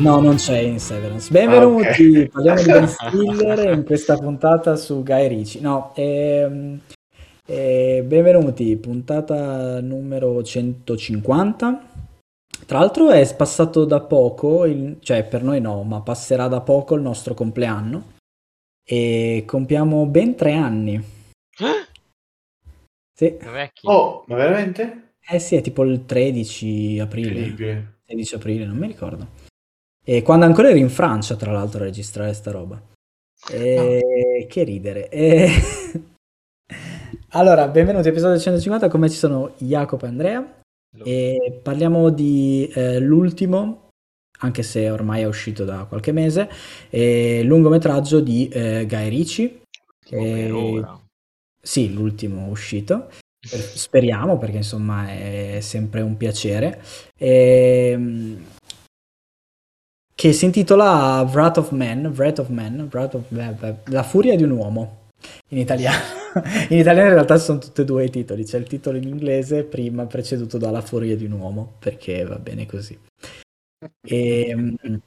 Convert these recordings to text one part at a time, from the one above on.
No, non c'è in Severance. Benvenuti, ah, okay. parliamo di Ben Stiller in questa puntata su Guy Ricci. No, ehm, eh, benvenuti, puntata numero 150. Tra l'altro è passato da poco, il, cioè per noi no, ma passerà da poco il nostro compleanno e compiamo ben tre anni. Eh? Sì. Oh, ma veramente? Eh sì, è tipo il 13 aprile. Incredibile. 16 aprile, non mi ricordo. E quando ancora eri in Francia, tra l'altro, a registrare sta roba. E... No. Che ridere. E... allora, benvenuti all'episodio 150, come ci sono Jacopo e Andrea. E parliamo di eh, l'ultimo, anche se ormai è uscito da qualche mese, eh, lungometraggio di eh, Guy Ricci. Che... Sì, l'ultimo uscito. Speriamo perché insomma è sempre un piacere. E, ehm, che si intitola Wrath of Man, Wrath of Man, Wrath of, La furia di un uomo in italiano. In italiano in realtà sono tutti e due i titoli, c'è il titolo in inglese prima preceduto dalla furia di un uomo, perché va bene così. E, um,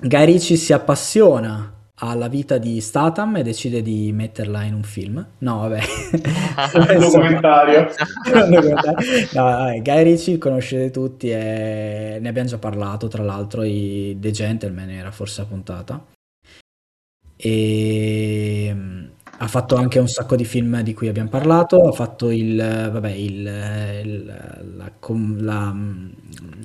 Guy si appassiona alla vita di Statham e decide di metterla in un film. No, vabbè. un documentario. no, Guy Ritchie conoscete tutti e ne abbiamo già parlato, tra l'altro, i The Gentleman era forse la puntata. E ha fatto anche un sacco di film di cui abbiamo parlato, ha fatto il, vabbè, il, il, la, la,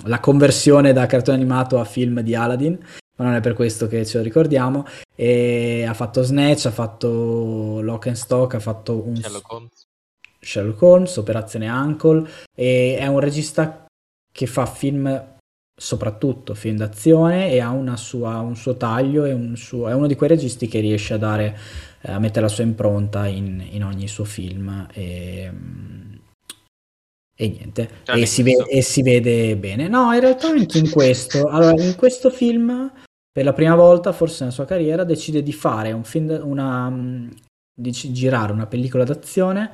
la, conversione da cartone animato a film di Aladdin, ma non è per questo che ce lo ricordiamo, e ha fatto Snatch, ha fatto Lock and Stock, ha fatto un... Sherlock Holmes. Sherlock Holmes, Operazione Uncle, e è un regista che fa film soprattutto film d'azione e ha sua, un suo taglio, è, un suo, è uno di quei registi che riesce a dare a mettere la sua impronta in, in ogni suo film. E, e niente, e si, ve- e si, vede bene. No, in realtà anche in questo, allora in questo film, per la prima volta forse nella sua carriera, decide di fare un film, una, di girare una pellicola d'azione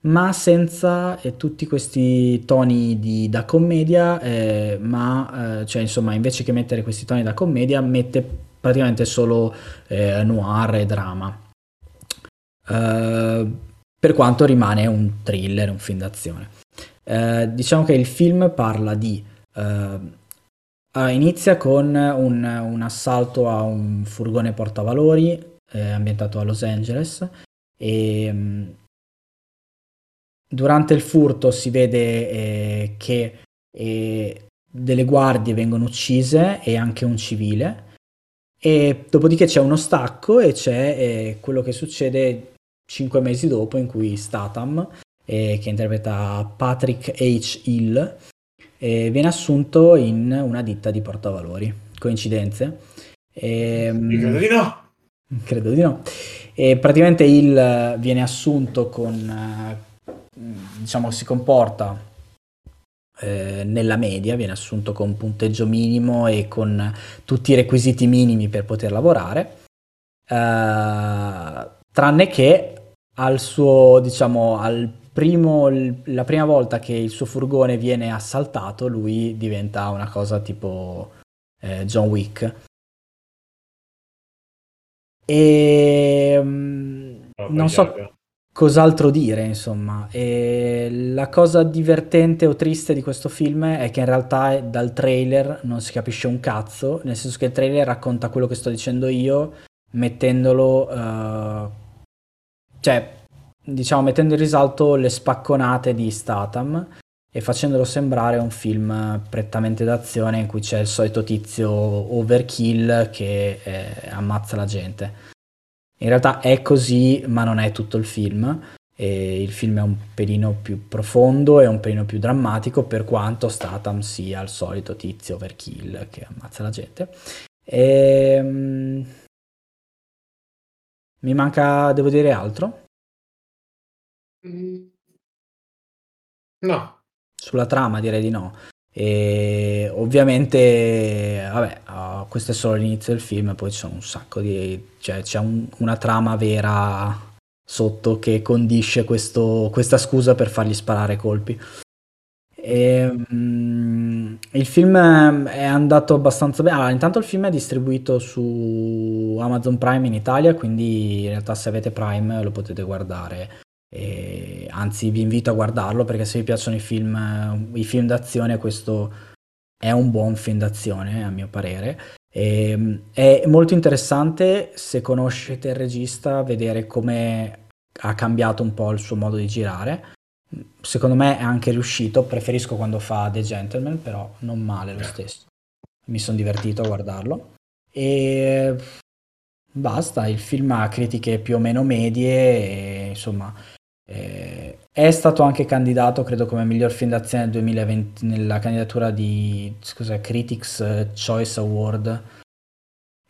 ma senza eh, tutti questi toni di, da commedia, eh, ma eh, cioè insomma invece che mettere questi toni da commedia mette praticamente solo eh, noir e drama. Uh, per quanto rimane un thriller, un film d'azione. Uh, diciamo che il film parla di... Uh, inizia con un, un, assalto a un furgone portavalori ambientato a Los Angeles e um, durante il furto si vede eh, che eh, delle guardie vengono uccise e anche un civile e dopodiché c'è uno stacco e c'è eh, quello che succede cinque mesi dopo in cui Statham, eh, che interpreta Patrick H. Hill, eh, viene assunto in una ditta di portavalori. Coincidenze? E, ehm, credo di no. Credo di no. E praticamente Hill viene assunto con, eh, diciamo, si comporta eh, nella media, viene assunto con punteggio minimo e con tutti i requisiti minimi per poter lavorare. Uh, tranne che al suo, diciamo, al primo, la prima volta che il suo furgone viene assaltato, lui diventa una cosa tipo eh, John Wick. E oh, non so cos'altro dire, insomma. E la cosa divertente o triste di questo film è che in realtà dal trailer non si capisce un cazzo, nel senso che il trailer racconta quello che sto dicendo io, mettendolo uh, cioè, diciamo, mettendo in risalto le spacconate di Statham e facendolo sembrare un film prettamente d'azione in cui c'è il solito tizio overkill che eh, ammazza la gente. In realtà è così, ma non è tutto il film. E il film è un pelino più profondo e un pelino più drammatico, per quanto Statham sia il solito tizio overkill che ammazza la gente. E, ehm, mi manca, devo dire altro? Mm. No. Sulla trama direi di no. E ovviamente, vabbè, uh, questo è solo l'inizio del film, poi ci un sacco di... cioè c'è un, una trama vera sotto che condisce questo, questa scusa per fargli sparare colpi. E, um, il film è andato abbastanza bene. Allora, intanto il film è distribuito su Amazon Prime in Italia, quindi in realtà se avete Prime lo potete guardare. E, anzi, vi invito a guardarlo perché se vi piacciono i film, i film d'azione, questo è un buon film d'azione, a mio parere. E, è molto interessante se conoscete il regista vedere come ha cambiato un po' il suo modo di girare secondo me è anche riuscito, preferisco quando fa The Gentleman, però non male lo stesso. Mi sono divertito a guardarlo. E basta, il film ha critiche più o meno medie, e, insomma, eh, è stato anche candidato, credo, come miglior film d'azione del 2020 nella candidatura di scusa, Critics Choice Award,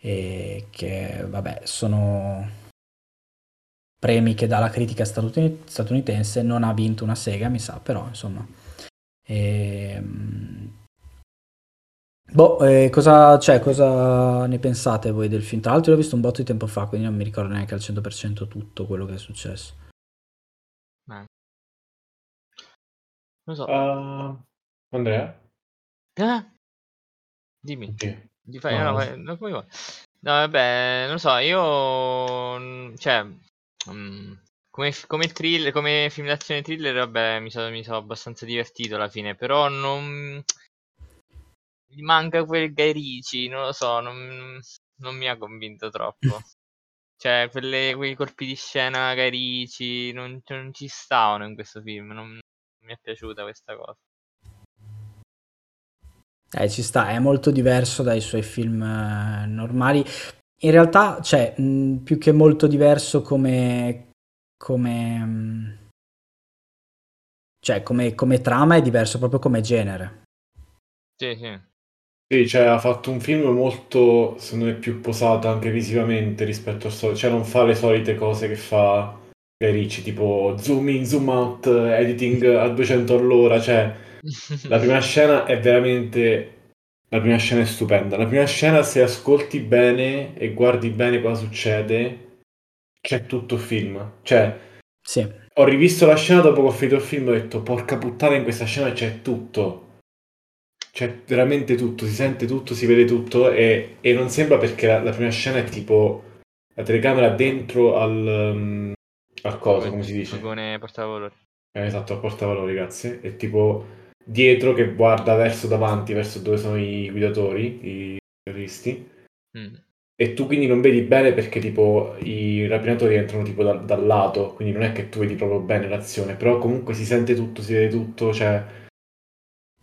e che vabbè, sono premi che dà la critica statunitense, non ha vinto una sega, mi sa, però insomma. Ehm, boh, eh, cosa, cioè, cosa ne pensate voi del film? Tra l'altro l'ho visto un botto di tempo fa, quindi non mi ricordo neanche al 100% tutto quello che è successo. Non so. Uh, Andrea? Eh? Dimmi. Okay. Di fai, no, no, no, no, vabbè, non so, io... Cioè, Mm, come, come, thriller, come film d'azione thriller, vabbè, mi sono, sono abbastanza divertito alla fine, però non... Mi manca quel Guy Ricci, non lo so, non, non mi ha convinto troppo. cioè, quelle, quei colpi di scena Guy Ricci non, non ci stavano in questo film, non mi è piaciuta questa cosa. Eh, ci sta, è molto diverso dai suoi film eh, normali. In realtà, cioè, mh, più che molto diverso come, come, mh, cioè, come, come trama è diverso proprio come genere. Sì, sì. Sì, cioè ha fatto un film molto, secondo me, più posato anche visivamente rispetto al solito, cioè non fa le solite cose che fa Guy Ricci, tipo zoom in, zoom out, editing a 200 all'ora, cioè la prima scena è veramente la prima scena è stupenda. La prima scena, se ascolti bene e guardi bene cosa succede, c'è tutto il film. Cioè, sì. ho rivisto la scena dopo che ho finito il film e ho detto, porca puttana, in questa scena c'è tutto. C'è veramente tutto, si sente tutto, si vede tutto e, e non sembra perché la, la, prima scena è tipo la telecamera dentro al, um, al coso, come si dice? Vagone portavalori. Eh, esatto, al portavalori, grazie. È tipo dietro che guarda verso davanti, verso dove sono i guidatori, i terroristi. Mm. E tu quindi non vedi bene perché tipo i rapinatori entrano tipo da, dal lato, quindi non è che tu vedi proprio bene l'azione, però comunque si sente tutto, si vede tutto, cioè...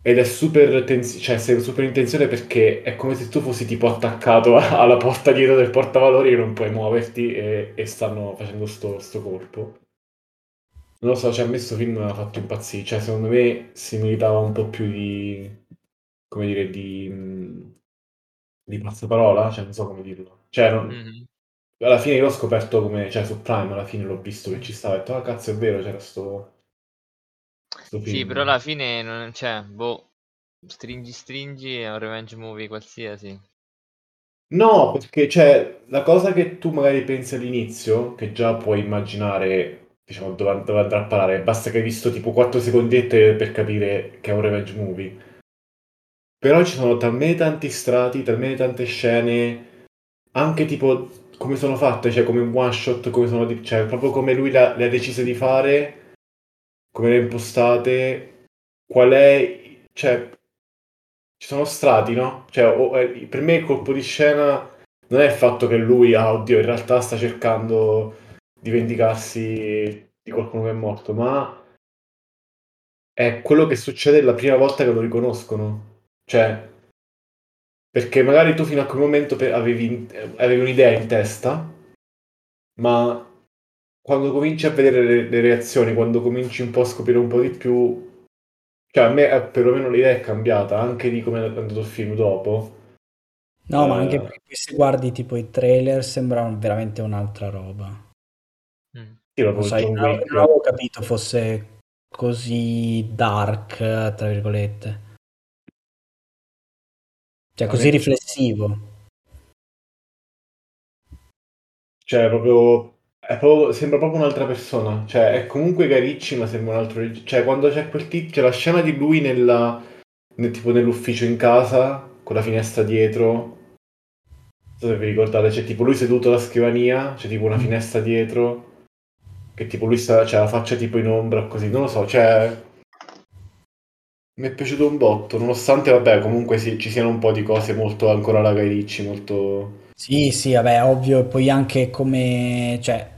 Ed è super, tens- cioè, sei super in tensione perché è come se tu fossi tipo attaccato alla porta dietro del portavalori che non puoi muoverti e, e stanno facendo sto, sto colpo. Non lo so, cioè a me questo film mi ha fatto impazzire, cioè secondo me si meritava un po' più di, come dire, di, di passaparola, cioè non so come dirlo. Cioè, non... mm-hmm. alla fine l'ho scoperto come, cioè su Prime alla fine l'ho visto che ci stava e ho detto, ah cazzo è vero, c'era sto, sto film. Sì, però alla fine, non, cioè, boh, stringi stringi è un revenge movie qualsiasi. No, perché cioè, la cosa che tu magari pensi all'inizio, che già puoi immaginare diciamo, dove, dove andrà a parare. Basta che hai visto tipo 4 secondette per capire che è un revenge movie. Però ci sono talmente tanti strati, talmente tante scene, anche tipo come sono fatte, cioè come one shot, come sono, cioè proprio come lui le ha deciso di fare, come le impostate, qual è, cioè ci sono strati, no? Cioè, o, eh, per me il colpo di scena non è il fatto che lui, ah oddio, in realtà sta cercando di vendicarsi di qualcuno che è morto, ma è quello che succede la prima volta che lo riconoscono. Cioè, perché magari tu fino a quel momento avevi, avevi un'idea in testa, ma quando cominci a vedere le, le, reazioni, quando cominci un po' a scoprire un po' di più, cioè a me eh, perlomeno l'idea è cambiata, anche di come è andato il film dopo. No, eh, ma anche perché se guardi tipo i trailer sembra veramente un'altra roba. Io lo sai, non, non avevo capito fosse così dark, tra virgolette. Cioè, così riflessivo. Cioè, proprio, proprio, sembra proprio un'altra persona. Cioè, è comunque Garicci, ma sembra un altro. Cioè, quando c'è quel tizio, c'è la scena di lui nella, nel, tipo nell'ufficio in casa, con la finestra dietro. Non so se vi ricordate, c'è tipo lui seduto alla scrivania, c'è tipo una finestra dietro, che tipo lui sta, c'è la faccia tipo in ombra, così, non lo so, cioè... Mi è piaciuto un botto, nonostante, vabbè, comunque sì, ci siano un po' di cose molto ancora la Guy Ritchie, molto... Sì, sì, vabbè, ovvio, e poi anche come, cioè,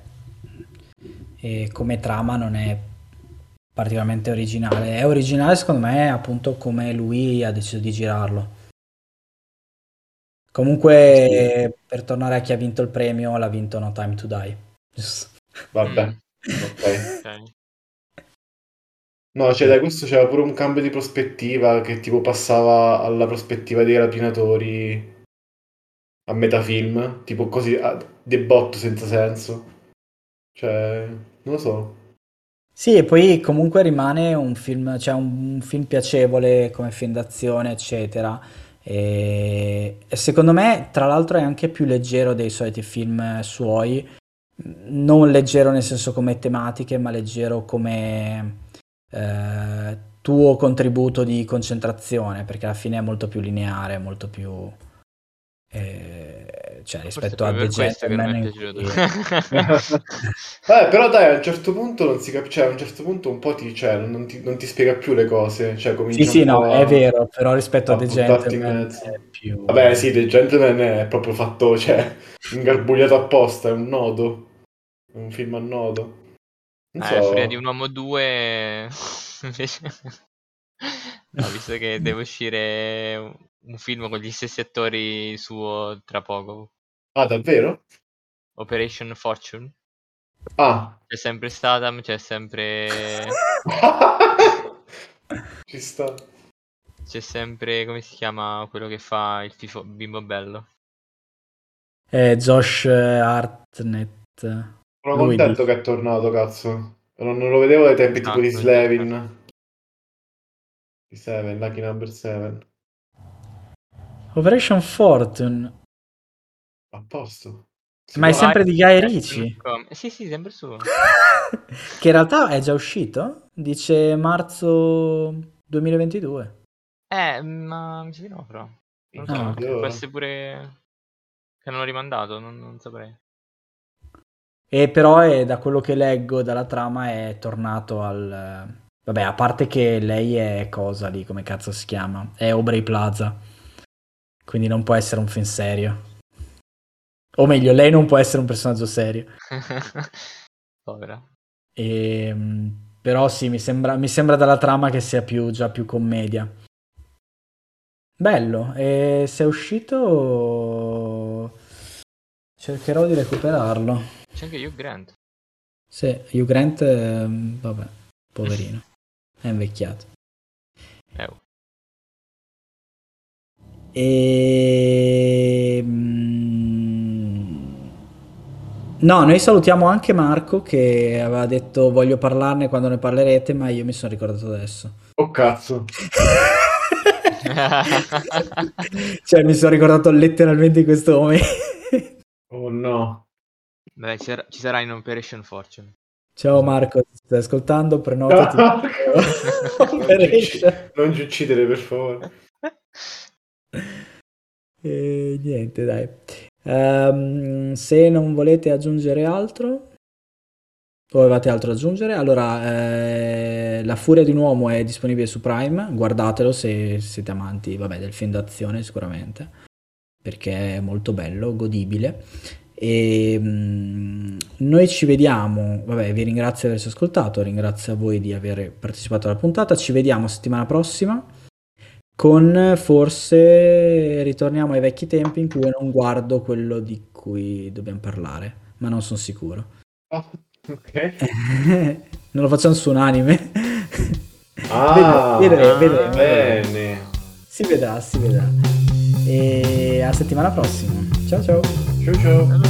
eh, come trama non è particolarmente originale. È originale secondo me appunto come lui ha deciso di girarlo. Comunque, sì. per tornare a chi ha vinto il premio, l'ha vinto No Time to Die. Vabbè, mm. ok. No, cioè, da questo c'era pure un cambio di prospettiva che tipo passava alla prospettiva dei rapinatori a metafilm, tipo così, a debotto senza senso. Cioè, non lo so. Sì, e poi comunque rimane un film, cioè un, un film piacevole come film d'azione, eccetera. E, e, secondo me, tra l'altro, è anche più leggero dei soliti film suoi. Non leggero nel senso come tematiche, ma leggero come eh, tuo contributo di concentrazione, perché alla fine è molto più lineare, molto più eh, cioè rispetto a The Gentleman in cui... Vabbè, però dai a un certo punto non si capisce cioè, a un certo punto un po' ti, cioè, non, ti, non ti spiega più le cose cioè, sì sì no a... è vero però rispetto a, a The Gentleman è più vabbè sì The Gentleman è proprio fatto cioè ingarbugliato apposta è un nodo è un film a nodo non eh, so. di un uomo 2 invece no visto che deve uscire un film con gli stessi attori suo tra poco. Ah, davvero? Operation Fortune. Ah. C'è sempre Statham, c'è sempre... Ci sta. C'è sempre, come si chiama quello che fa il fifo bimbo bello? Eh, Josh Hartnett. Sono Lui contento dice. che è tornato, cazzo. Non, non lo vedevo dai tempi esatto, tipo di Slevin. Di Seven, Lucky Number 7. Operation Fortune. A posto. Si Ma è sempre di Guy Ricci? Sì, sì, sempre suo. che in realtà è già uscito? Dice marzo 2022. Eh, ma mi sa di no, però. Non so, ah, può essere pure che non l'ho rimandato, non, non saprei. E però è, da quello che leggo dalla trama è tornato al... Vabbè, a parte che lei è cosa lì, come cazzo si chiama? È Aubrey Plaza quindi non può essere un film serio. O meglio, lei non può essere un personaggio serio. Povera. E, ehm, però sì, mi sembra, mi sembra dalla trama che sia più, già più commedia. Bello, e se è uscito cercherò di recuperarlo. C'è anche Hugh Grant. Sì, Hugh Grant, ehm, vabbè, poverino, è invecchiato. Eh. E... No, noi salutiamo anche Marco che aveva detto voglio parlarne quando ne parlerete, ma io mi sono ricordato adesso. Oh cazzo. cioè mi sono ricordato letteralmente in questo momento. oh no. Beh, ci sarà in Operation Fortune. Ciao Marco, ti stai ascoltando? Prenotati. non ci uccidere per favore. E niente, dai. Um, se non volete aggiungere altro, o avete altro da aggiungere, allora eh, La Furia di un uomo è disponibile su Prime, guardatelo se siete amanti, vabbè, del film d'azione sicuramente, perché è molto bello, godibile. E um, noi ci vediamo, vabbè, vi ringrazio di averci ascoltato, ringrazio a voi di aver partecipato alla puntata, ci vediamo settimana prossima con forse ritorniamo ai vecchi tempi in cui non guardo quello di cui dobbiamo parlare, ma non sono sicuro. Oh, ok. non lo facciamo su un anime. Ah, vedremo, vedremo, bene. Si vedrà, si vedrà. E a settimana prossima. Ciao ciao. Ciao ciao.